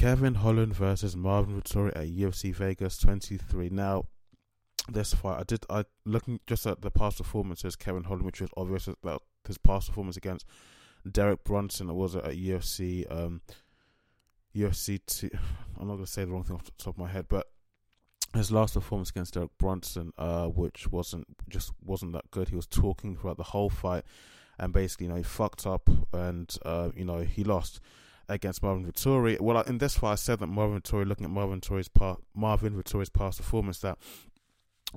Kevin Holland versus Marvin Vettori at UFC Vegas 23. Now, this fight, I did, I looking just at the past performances, Kevin Holland, which was obvious that his past performance against Derek Brunson, was at UFC, um, UFC two. I'm not going to say the wrong thing off the top of my head, but his last performance against Derek Brunson, uh, which wasn't just wasn't that good. He was talking throughout the whole fight, and basically, you know, he fucked up, and uh, you know, he lost against Marvin Vettori. Well, in this fight, I said that Marvin Vettori, looking at Marvin Vettori's part, Marvin Vettori's past performance, that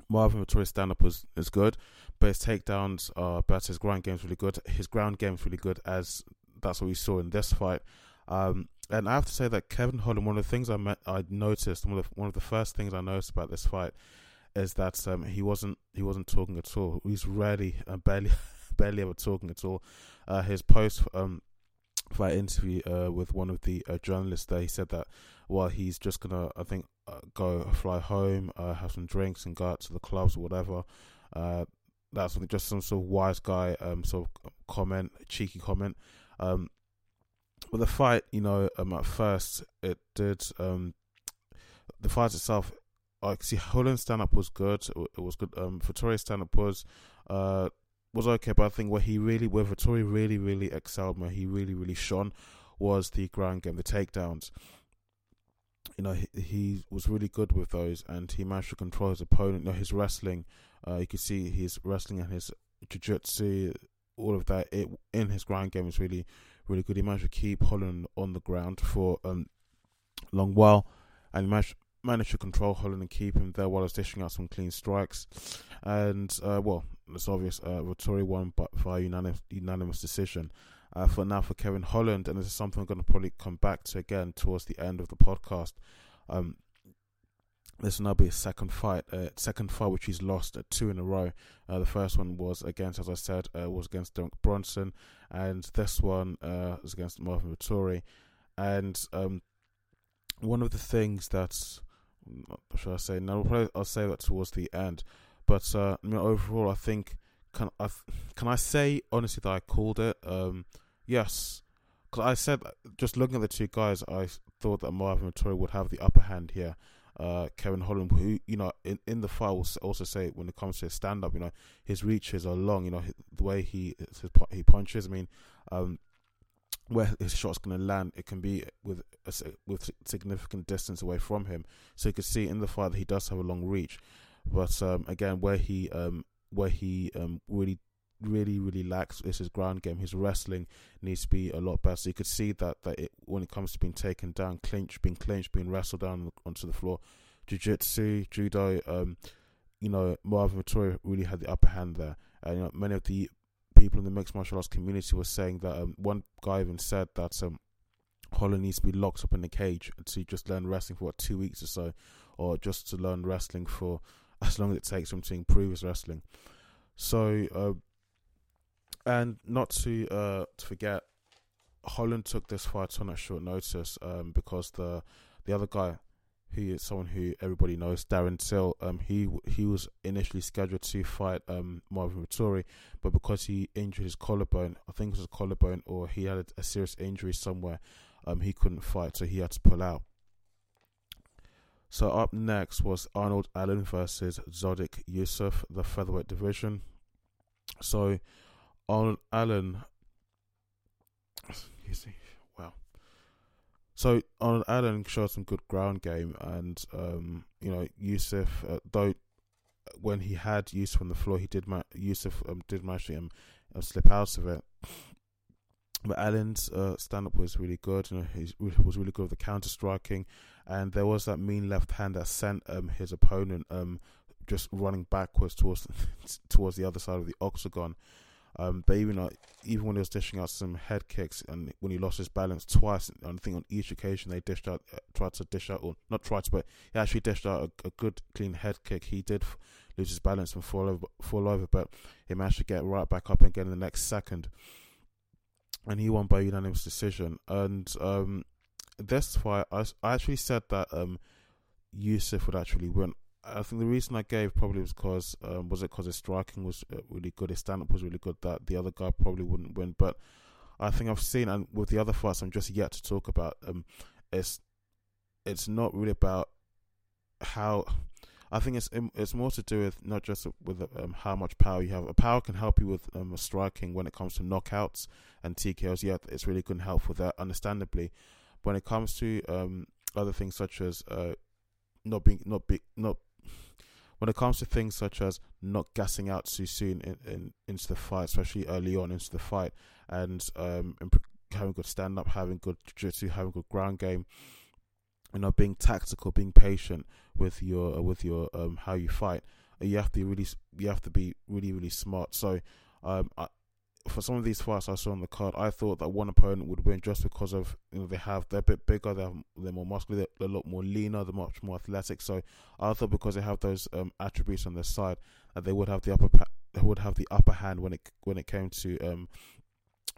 Marvin Vettori's stand up was is good, but his takedowns are better. His ground game's really good. His ground game's really good, as that's what we saw in this fight. Um, and I have to say that Kevin Holland, one of the things I met, I noticed, one of the, one of the first things I noticed about this fight is that um, he wasn't he wasn't talking at all. He's rarely, uh, barely, barely ever talking at all. Uh, his post um, fight interview uh, with one of the uh, journalists there, he said that well, he's just gonna, I think, uh, go fly home, uh, have some drinks, and go out to the clubs or whatever. that's just some sort of wise guy um, sort of comment, cheeky comment. Um, but the fight, you know, um, at first it did. Um, the fight itself, I see Holland's stand up was good. It, was good. Um, Vettori's stand up was, uh, was okay. But I think where he really, where Vettori really, really excelled, where he really, really shone, was the ground game, the takedowns. You know, he, he was really good with those, and he managed to control his opponent. You know, his wrestling, uh, you could see his wrestling and his jiu-jitsu, all of that it, in his ground game was really really good. He managed to keep Holland on the ground for um, a long while, and he managed, managed to control Holland and keep him there while he was dishing out some clean strikes. And uh, well, it's obvious. Uh, won, but unanimous, unanimous decision. Uh, for now, for Kevin Holland, and this is something I'm going to probably come back to again towards the end of the podcast. Um, this will now be a second fight, uh, second fight which he's lost at two in a row. Uh, the first one was against, as I said, uh, was against Derek Brunson, and this one uh, is against Marvin Vettori. And um, one of the things that's, should I say? Now I'll, I'll say that towards the end. But uh, I mean, overall, I think can I can I say honestly that I called it? Um, yes, because I said just looking at the two guys, I thought that Marvin Vettori would have the upper hand here uh, Kevin Holland, who you know in, in the fight will also say when it comes to his stand up, you know his reaches are long. You know the way he his, he punches. I mean, um, where his shot's going to land, it can be with a, with significant distance away from him. So you can see in the fight that he does have a long reach. But um, again, where he um, where he um, really really really lacks is his ground game. His wrestling needs to be a lot better. So you could see that that it, when it comes to being taken down, clinch, being clinched, being wrestled down onto the floor, jiu-jitsu, judo, um, you know, Marvin Vettori really had the upper hand there. And you know, many of the people in the mixed martial arts community were saying that um, one guy even said that um, Holland needs to be locked up in a cage to just learn wrestling for what two weeks or so, or just to learn wrestling for as long as it takes him to improve his wrestling. So uh, and not to uh, to forget, Holland took this fight on at short notice um, because the the other guy, who is someone who everybody knows, Darren Till, um, he he was initially scheduled to fight um, Marvin Vettori, but because he injured his collarbone, I think it was a collarbone or he had a, serious injury somewhere, um, he couldn't fight, so he had to pull out. So up next was Arnold Allen versus Sodiq Yusuff, the featherweight division. So Arnold Allen. So Allen showed some good ground game, and um, you know Yusuff, uh, though when he had Yusuff on the floor, he did ma- Yusuff um, did manage to um, slip out of it. But Allen's uh, stand up was really good. You know, he was really good with the counter striking, and there was that mean left hand that sent um, his opponent um, just running backwards towards towards the other side of the octagon. Um, but even uh, even when he was dishing out some head kicks and when he lost his balance twice, I think on each occasion they dished out, uh, tried to dish out, or not tried to, but he actually dished out a, a good clean head kick. He did f- lose his balance and fall over, fall over, but he managed to get right back up again in the next second, and he won by unanimous decision. And um, this fight, I, I actually said that um, Yusuff would actually win. I think the reason I gave probably was because um, was it because his striking was uh, really good, his stand up was really good. That the other guy probably wouldn't win, but I think I've seen and with the other fights I'm just yet to talk about. Um, it's it's not really about how. I think it's it's more to do with not just with um, how much power you have. A Power can help you with um, striking when it comes to knockouts and TKOs. Yeah, it's really good help with that, understandably. When it comes to um, other things such as uh, not being not be not when it comes to things such as not gassing out too soon in, in into the fight, especially early on into the fight, and um, having good stand up, having good jiu-jitsu, having good ground game, you know, being tactical, being patient with your uh, with your um, how you fight. You have to really you have to be really really smart. So, um, I, for some of these fights I saw on the card, I thought that one opponent would win just because of you know they have they're a bit bigger, they're they're more muscular, they're, a lot more leaner, they're much more athletic. So I thought because they have those um, attributes on their side that they would have the upper pa- would have the upper hand when it when it came to um,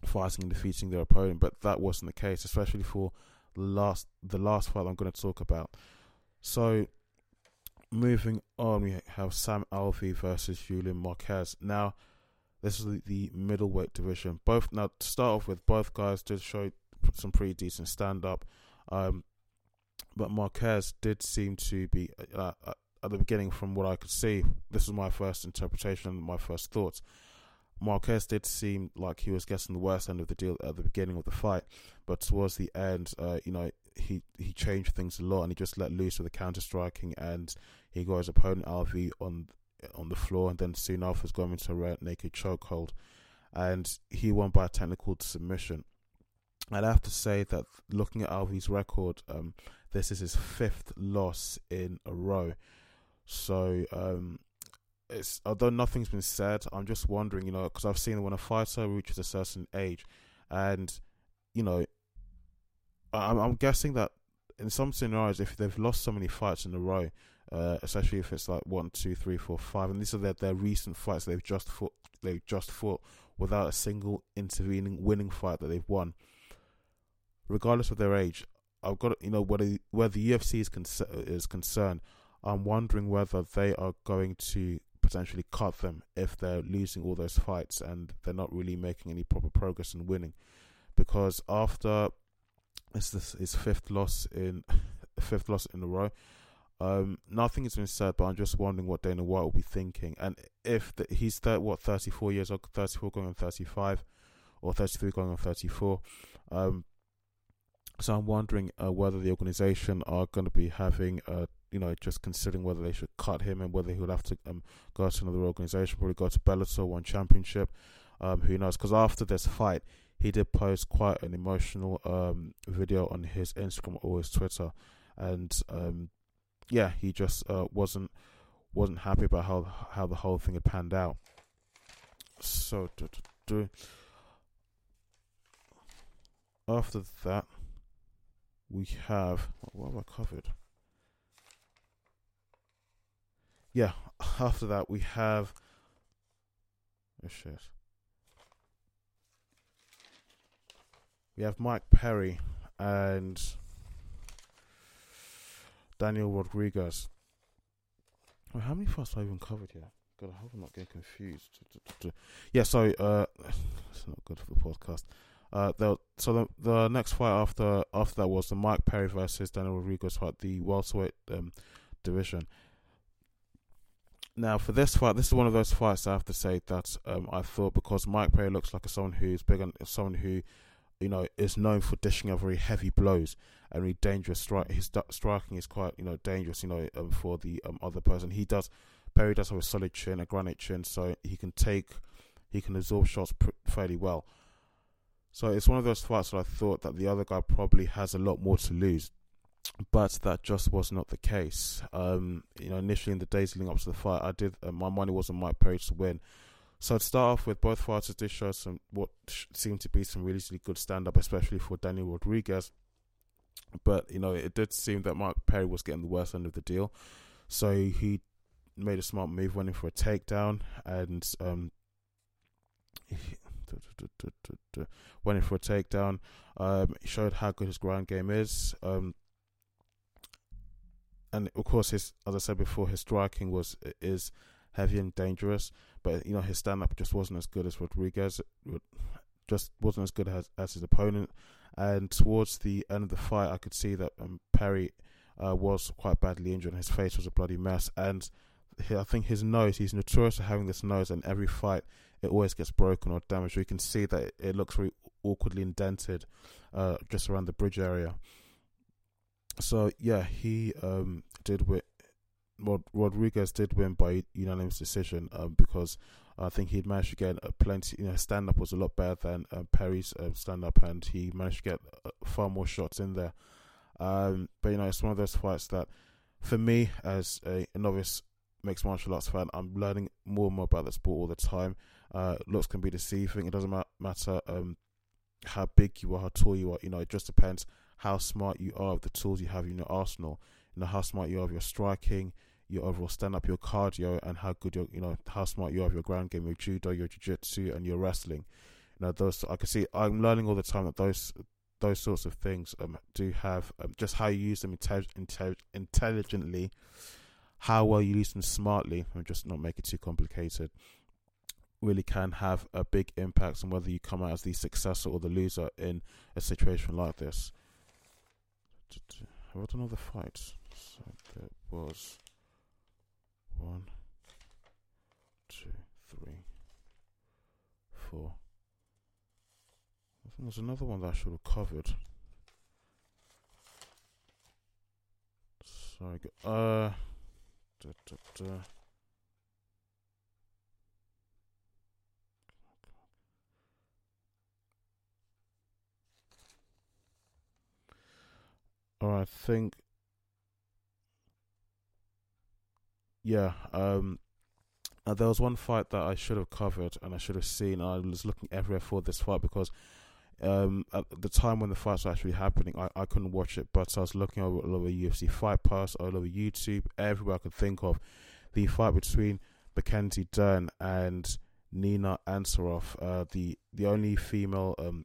fighting and defeating their opponent. But that wasn't the case, especially for last the last fight I'm going to talk about. So moving on, we have Sam Alvey versus Julian Marquez. Now this is the middleweight division. Both now to start off with, both guys did show some pretty decent stand up, um, but Marquez did seem to be uh, uh, at the beginning, from what I could see. This is my first interpretation, my first thoughts. Marquez did seem like he was getting the worst end of the deal at the beginning of the fight, but towards the end, uh, you know, he he changed things a lot and he just let loose with the counter striking and he got his opponent Alvey on on the floor, and then soon after was going into a rear naked chokehold, and he won by technical submission. I'd have to say that looking at Alvey's record, um, this is his fifth loss in a row. So um, it's although nothing's been said, I'm just wondering, you know, because I've seen when a fighter reaches a certain age, and you know, I'm, I'm guessing that in some scenarios, if they've lost so many fights in a row, uh, especially if it's like one, two, three, four, five, and these are their, their recent fights they've just fought. They've just fought without a single intervening winning fight that they've won. Regardless of their age, I've got you know whether where the UFC is con- is concerned, I'm wondering whether they are going to potentially cut them if they're losing all those fights and they're not really making any proper progress in winning, because after this his fifth loss in fifth loss in a row. Um, nothing has been said, but I'm just wondering what Dana White will be thinking. And if the, he's th- what 34 years old, 34 going on 35, or 33 going on 34. Um, so I'm wondering uh, whether the organization are going to be having, uh, you know, just considering whether they should cut him and whether he'll have to um, go to another organization, probably go to Bellator, one championship. Um, who knows? Because after this fight, he did post quite an emotional um, video on his Instagram or his Twitter, and um, yeah, he just uh, wasn't wasn't happy about how how the whole thing had panned out. So, do, do, do. after that, we have what have I covered? Yeah, after that we have. Oh shit. We have Mike Perry and Daniel Rodriguez. Well, how many fights have I even covered here? God, I hope I'm not getting confused. Yeah, so uh, it's not good for the podcast. Uh, so the the next fight after after that was the Mike Perry versus Daniel Rodriguez fight, the welterweight um, division. Now, for this fight, this is one of those fights I have to say that um, I thought because Mike Perry looks like a someone who's big and someone who you know, is known for dishing out very heavy blows and really dangerous strike. His striking is quite, you know, dangerous, you know, um, for the um, other person. He does, Perry does have a solid chin, a granite chin, so he can take, he can absorb shots pr- fairly well. So it's one of those fights that I thought that the other guy probably has a lot more to lose, but that just was not the case. Um, you know, initially in the days leading up to the fight, I did uh, my money was on Mike Perry to win. So I'd start off with, both fighters did show some what seemed to be some really, really good stand up, especially for Daniel Rodriguez. But you know, it did seem that Mark Perry was getting the worst end of the deal, so he made a smart move, went in for a takedown, and um, went in for a takedown. Um, showed how good his ground game is. Um, and of course, his as I said before, his striking was is heavy and dangerous. But you know his stand up just wasn't as good as Rodriguez. Just wasn't as good as, as his opponent. And towards the end of the fight, I could see that um, Perry uh, was quite badly injured. His face was a bloody mess, and I think his nose. He's notorious for having this nose, and every fight it always gets broken or damaged. You can see that it, looks very awkwardly indented uh, just around the bridge area. So yeah, he um, did win. Rod- Rodriguez did win by unanimous decision um, because I think he'd managed to get a plenty. You know, stand up was a lot better than uh, Perry's uh, stand up, and he managed to get uh, far more shots in there. Um, but you know, it's one of those fights that, for me as a, a novice mixed martial arts fan, I'm learning more and more about the sport all the time. Uh, looks can be deceiving. It doesn't ma- matter um, how big you are, how tall you are. You know, it just depends how smart you are of the tools you have in your arsenal. You know how smart you are of your striking, your overall stand up, your cardio, and how good your you know how smart you are of your ground game, your judo, your jiu-jitsu, and your wrestling. You know those. I can see. I'm learning all the time that those those sorts of things um, do have um, just how you use them intellig- intellig- intelligently, how well you use them smartly, and just not make it too complicated really can have a big impact on whether you come out as the successor or the loser in a situation like this. What another fight? So there was one, two, three, four. I think there's another one that I should have covered. Sorry, uh, da, da, da. I think, yeah. Um, uh, there was one fight that I should have covered and I should have seen. I was looking everywhere for this fight because um, at the time when the fights were actually happening, I, I couldn't watch it, but I was looking over all over UFC Fight Pass, all over YouTube, everywhere I could think of. The fight between Mackenzie Dern and Nina Ansaroff, uh, the the only female um,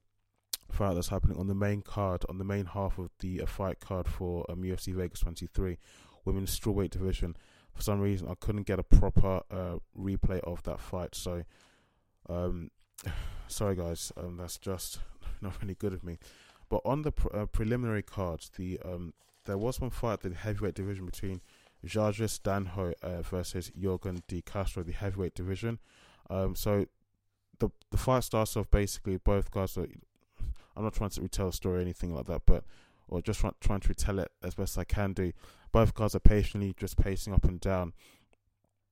fight that's happening on the main card, on the main half of the uh, fight card for um, UFC Vegas 23, women's strawweight division. For some reason, I couldn't get a proper uh, replay of that fight. So, um, sorry guys, um, that's just not really good of me. But on the uh, preliminary cards, the um, there was one fight the heavyweight division between Jarjis Danho uh, versus Yorgan De Castro, the heavyweight division. Um, so the the fight starts off basically both guys are I'm not trying to retell a story or anything like that, but or just try, trying to retell it as best I can do. Both guys are patiently just pacing up and down.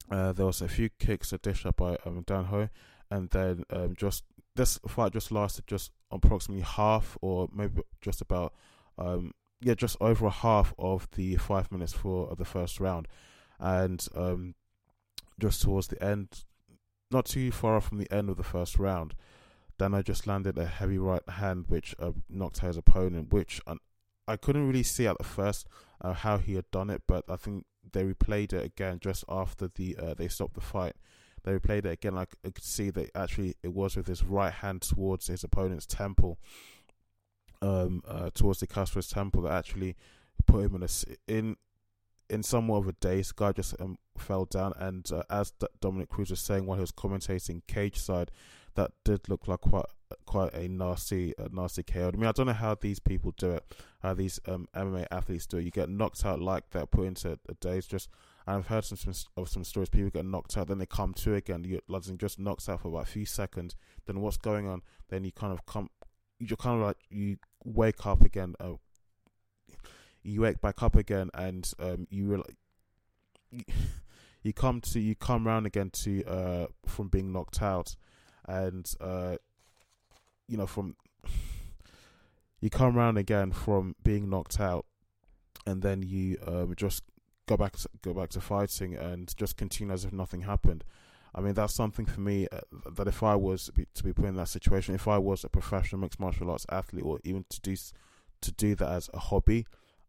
Uh, there was a few kicks, a dish up by um, Danho, and then um, just this fight just lasted just approximately half, or maybe just about, um, yeah, just over a half of the five minutes for the first round, and um, just towards the end, not too far from the end of the first round, I just landed a heavy right hand, which uh, knocked out his opponent. Which uh, I couldn't really see at the first uh, how he had done it, but I think they replayed it again just after the uh, they stopped the fight. They replayed it again. I, I could see that actually it was with his right hand towards his opponent's temple, um, uh, towards the Castro's temple that actually put him in a in in somewhat of a daze. Guy just um, fell down, and uh, as D- Dominick Cruz was saying while he was commentating cage side, that did look like quite quite a nasty a nasty KO. I mean, I don't know how these people do it, how these um, MMA athletes do it. You get knocked out like that, put into a daze. Just I've heard some, some of some stories. People get knocked out, then they come to again. You just knocks out for about a few seconds. Then what's going on? Then you kind of come. You're kind of like you wake up again. Uh, you wake back up again, and um, you realize. You, you come to you come round again to uh from being knocked out and uh, you know from you come around again from being knocked out, and then you um, just go back to, go back to fighting and just continue as if nothing happened. I mean, that's something for me uh, that if I was to be, to be put in that situation, if I was a professional mixed martial arts athlete, or even to do to do that as a hobby,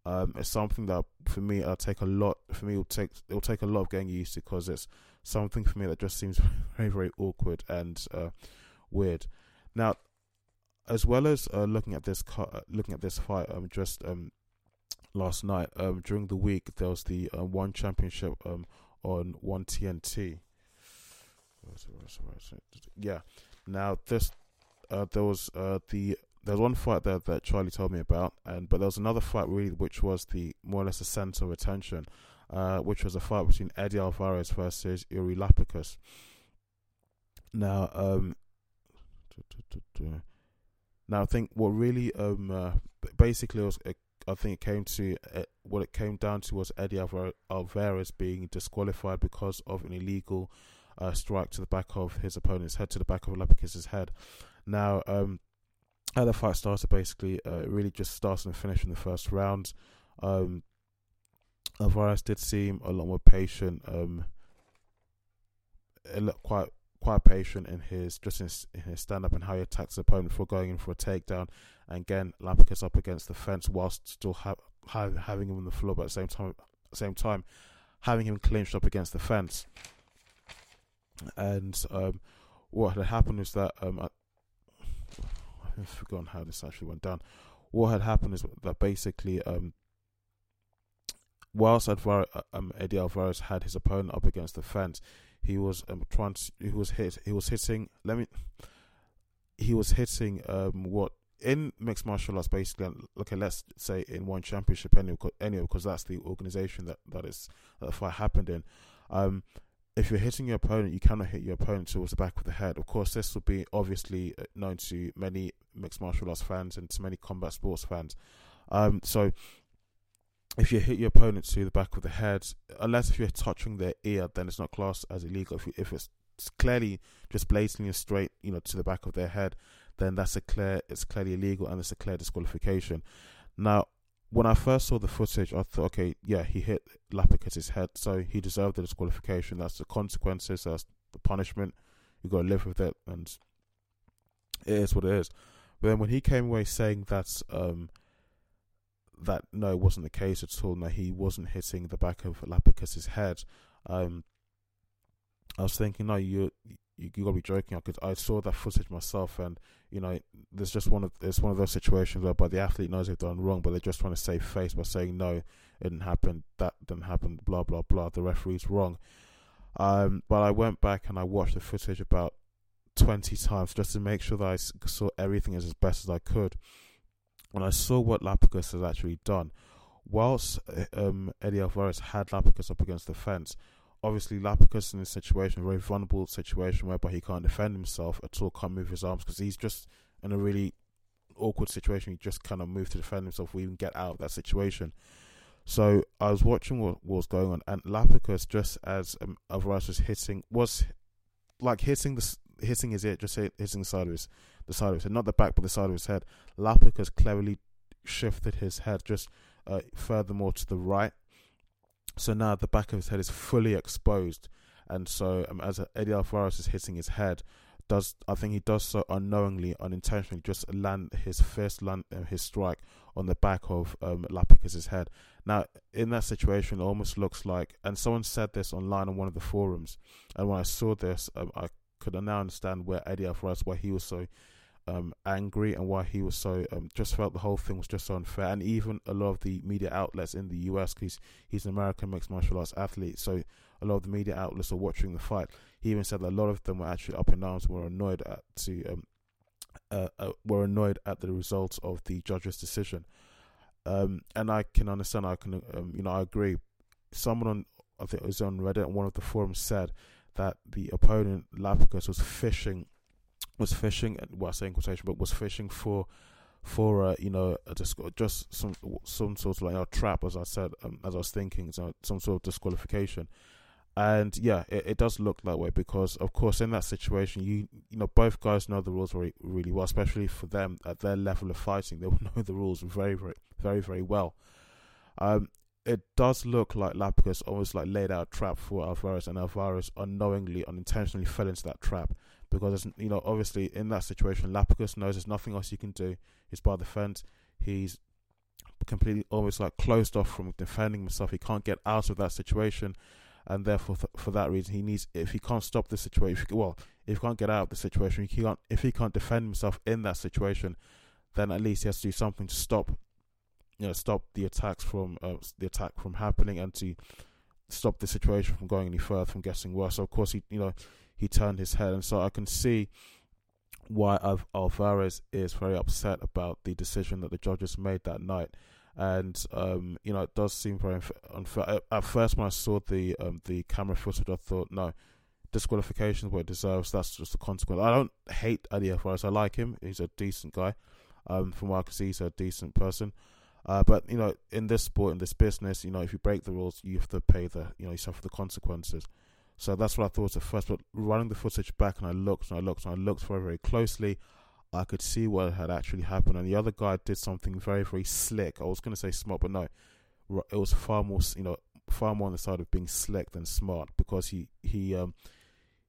um, it's something that for me it'll take a lot. For me, it'll take it'll take a lot of getting used to because it's something for me that just seems very very awkward and uh, weird. Now, as well as uh, looking at this uh, looking at this fight, um, just um, last night um, during the week there was the uh, one championship um on one TNT. Yeah. Now this uh, there was uh, the there was one fight that that Charlie told me about, and but there was another fight really, which was the more or less the center of attention, uh, which was a fight between Eddie Alvarez versus Iuri Lapicus. Now, um, now I think what really um uh, basically was uh, I think it came to uh, what it came down to was Eddie Alvarez being disqualified because of an illegal uh, strike to the back of his opponent's head, to the back of Lapicus's head. Now, um, how the fight started, basically, uh, really just started and finished in the first round. Um, Alvarez did seem a lot more patient, um, quite quite patient in his just in in his stand up and how he attacks the opponent before going in for a takedown. And again, Lapicus up against the fence whilst still ha- ha- having him on the floor, but at the same time, same time, having him clinched up against the fence. And um, what had happened was that um, I, I've forgotten how this actually went down. What had happened is that basically, um, whilst Advar- um, Eddie Alvarez had his opponent up against the fence, he was um, trying to, he was hit he was hitting let me he was hitting um what in mixed martial arts basically okay let's say in one championship anyway anyway because that's the organization that that is that the fight happened in. Um if you're hitting your opponent you cannot hit your opponent towards the back of the head. Of course this will be obviously uh, known to many mixed martial arts fans and to many combat sports fans. Um so if you hit your opponent to the back of the head, unless if you're touching their ear, then it's not classed as illegal. If you, if it's clearly just blatantly straight, you know, to the back of their head, then that's a clear, it's clearly illegal and it's a clear disqualification. Now, when I first saw the footage, I thought, okay, yeah, he hit Lapicus's head, so he deserved the disqualification. That's the consequences. That's the punishment. You got to live with it, and it is what it is. But then when he came away saying that um, that no, wasn't the case at all. No, he wasn't hitting the back of Lapicus's head. Um, I was thinking, no, you you, you gotta be joking. Could, I saw that footage myself, and you know, there's just one of it's one of those situations where, the athlete knows they've done wrong, but they're just trying to save face by saying no, it didn't happen, that didn't happen, blah blah blah. The referee's wrong. Um, but I went back and I watched the footage about twenty times just to make sure that I saw everything as best as I could and I saw what Lapicus has actually done. Whilst uh, um, Eddie Alvarez had Lapicus up against the fence, obviously Lapicus in this situation, a very vulnerable situation whereby he can't defend himself at all, can't move his arms because he's just in a really awkward situation. He just cannot move to defend himself or even get out of that situation. So I was watching what, what was going on, and Lapicus, just as um, Alvarez was hitting, was like hitting the hitting his ear, just hitting the side of his the side of his head, not the back, but the side of his head. Lapicus cleverly shifted his head just uh, furthermore to the right. So now the back of his head is fully exposed, and so um, as Eddie Alvarez is hitting his head, does I think he does so unknowingly, unintentionally, just land his first land uh, his strike on the back of um, Lapicus's head. Now, in that situation, it almost looks like, and someone said this online on one of the forums, and when I saw this, um, I could now understand where Eddie Alvarez, why he was so um, angry and why he was so um, just felt the whole thing was just so unfair. And even a lot of the media outlets in the US, because he's an American mixed martial arts athlete, so a lot of the media outlets are watching the fight. He even said that a lot of them were actually up in arms, were annoyed at to um, uh, uh, were annoyed at the results of the judge's decision. Um, and I can understand. I can, um, you know, I agree. Someone on I think it was on Reddit, one of the forums said that the opponent Lapicus was fishing, was fishing, well, I say in quotation, but was fishing for, for uh, you know, just just some some sort of like a trap, as I said, um, as I was thinking, so some sort of disqualification. And yeah, it, it does look that way because, of course, in that situation, you you know both guys know the rules very really well, especially for them at their level of fighting, they will know the rules very very very very well. Um, it does look like Lapicus almost like laid out a trap for Alvarez, and Alvarez unknowingly, unintentionally fell into that trap because you know obviously in that situation, Lapicus knows there's nothing else he can do. He's by the fence. He's completely almost like closed off from defending himself. He can't get out of that situation, and therefore th- for that reason, he needs if he can't stop the situation. Well, if he can't get out of the situation, he can't. If he can't defend himself in that situation, then at least he has to do something to stop you know stop the attacks from uh, the attack from happening and to stop the situation from going any further from getting worse. So of course he you know he turned his head and so I can see why Alvarez is very upset about the decision that the judges made that night. And um, you know, it does seem very unfair. At first, when I saw the um, the camera footage, I thought, no, disqualification is what it deserves. That's just a consequence. I don't hate Eddie Alvarez. I like him. He's a decent guy. Um, from what I can see, he's a decent person. Uh, but you know, in this sport, in this business, you know, if you break the rules, you have to pay the, you know, you suffer the consequences. So that's what I thought at first. But running the footage back, and I looked and I looked and I looked very, very closely, I could see what had actually happened. And the other guy did something very, very slick. I was going to say smart, but no, it was far more, you know, far more on the side of being slick than smart because he he um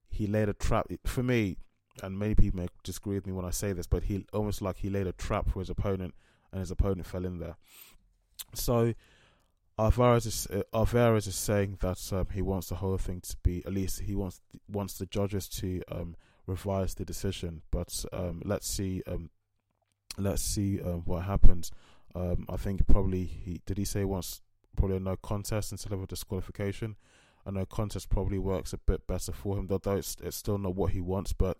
he laid a trap for me. And many people may disagree with me when I say this, but he almost like he laid a trap for his opponent and his opponent fell in there. So Alvarez is uh, Alvarez is saying that um, he wants the whole thing to be at least he wants wants the judges to um, revise the decision. But um, let's see um, let's see um, what happens. Um, I think probably he did he say he wants probably a no contest instead of a disqualification. A no contest probably works a bit better for him, though it's, it's still not what he wants. But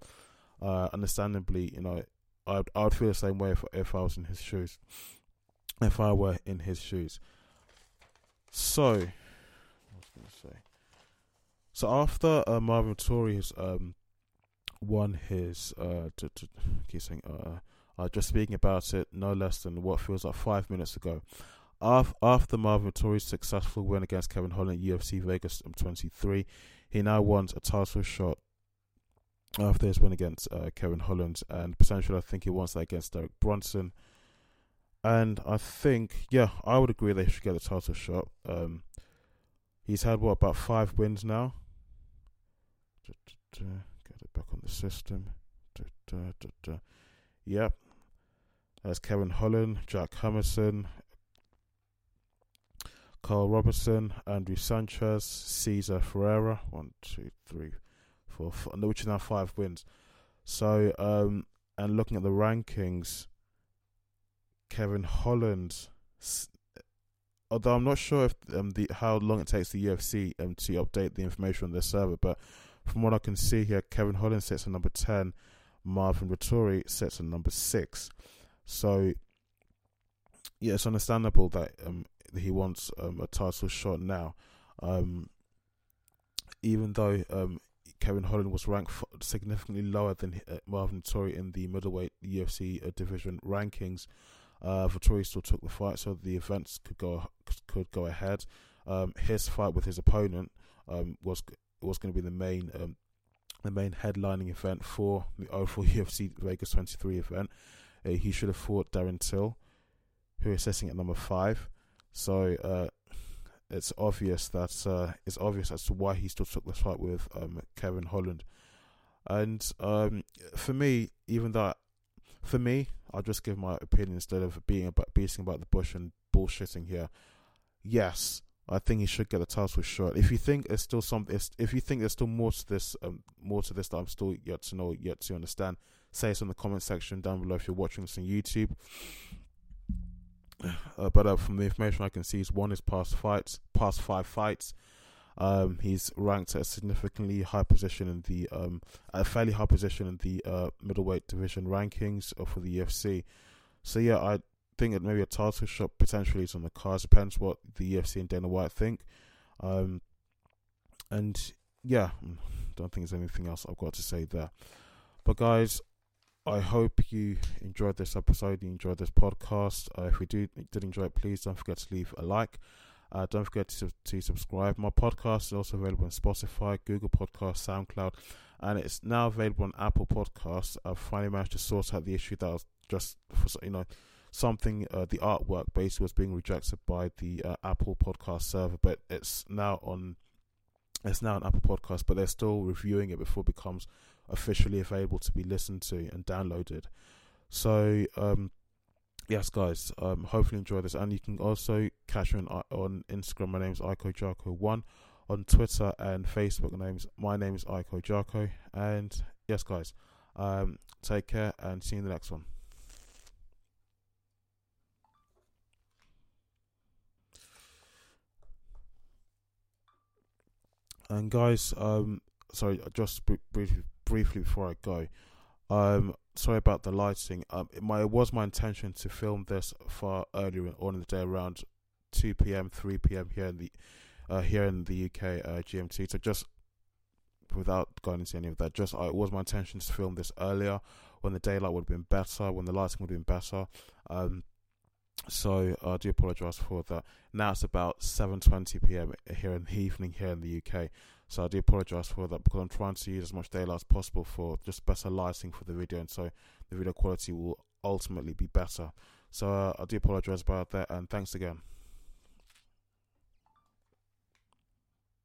uh, understandably, you know, I'd I would feel the same way if if I was in his shoes. If I were in his shoes. So. So after uh, Marvin Vettori has um, won his, uh, keep saying, uh, uh, just speaking about it no less than what feels like five minutes ago. After Marvin Vettori's successful win against Kevin Holland at UFC Vegas 23, he now wants a title shot after his win against uh, Kevin Holland, and potentially I think he wants that against Derek Brunson. And I think, yeah, I would agree they should get the title shot. Um, he's had what about five wins now? Get it back on the system. Yep. That's Kevin Holland, Jack Hermansson, Karl Roberson, Andrew Sanchez, Cesar Ferreira. One, two, three, four, four, which is now five wins. So, um, and looking at the rankings, Kevin Holland, although I'm not sure if um, the how long it takes the UFC um, to update the information on their server, but from what I can see here, Kevin Holland sits at number ten, Marvin Vettori sits at number six. So, yeah, it's understandable that um, he wants um, a title shot now. Um, even though um, Kevin Holland was ranked significantly lower than uh, Marvin Vettori in the middleweight UFC uh, division rankings. Uh, Vettori still took the fight, so the events could go could go ahead. Um, his fight with his opponent um, was was going to be the main um, the main headlining event for the overall UFC Vegas 23 event. Uh, he should have fought Darren Till, who is sitting at number five. So uh, it's obvious that uh, it's obvious as to why he still took the fight with um, Kevin Holland. And um, for me, even though for me, I'll just give my opinion instead of being about beating about the bush and bullshitting here. Yes, I think he should get the title shot. If you think there's still some, if you think there's still more to this, um, more to this that I'm still yet to know, yet to understand, say it in the comment section down below if you're watching this on YouTube. Uh, but uh, from the information I can see, he's won his past fights, past five fights. Um, he's ranked at a significantly high position in the, um, a fairly high position in the uh, middleweight division rankings for the UFC. So yeah, I think that maybe a title shot potentially is on the cards. Depends what the UFC and Dana White think. Um, and yeah, don't think there's anything else I've got to say there. But guys, I hope you enjoyed this episode. You enjoyed this podcast. Uh, if you did did enjoy it, please don't forget to leave a like. Uh, don't forget to, to subscribe. My podcast is also available on Spotify, Google Podcasts, SoundCloud, and it's now available on Apple Podcasts. I've finally managed to sort out the issue that was just you know something uh, the artwork basically was being rejected by the uh, Apple Podcast server, but it's now on it's now on Apple Podcast, but they're still reviewing it before it becomes officially available to be listened to and downloaded. So, um, yes, guys, um, hopefully enjoy this, and you can also catch me on, on Instagram. My name is Iko Jarko One. On Twitter and Facebook, names my name is Iko Jarko. And yes, guys, um, take care and see you in the next one. And guys, um, sorry, just briefly before I go, Um, sorry about the lighting. Um, it, my, it was my intention to film this far earlier on in the day, around two p.m., three p.m. here in the uh, here in the UK uh, GMT. So just without going into any of that, just uh, it was my intention to film this earlier when the daylight would have been better, when the lighting would have been better. Um, so I do apologise for that. Now it's about 7:20 p.m. here in the evening here in the UK. So I do apologise for that because I'm trying to use as much daylight as possible for just better lighting for the video, and so the video quality will ultimately be better. So uh, I do apologise about that, and thanks again.